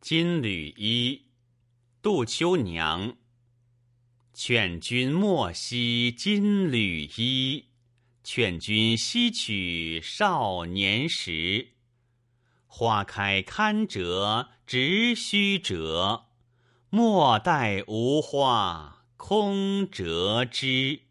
金缕衣杜秋娘。劝君莫惜金缕衣劝君惜取少年时。花开堪折直须折莫待无花空折枝。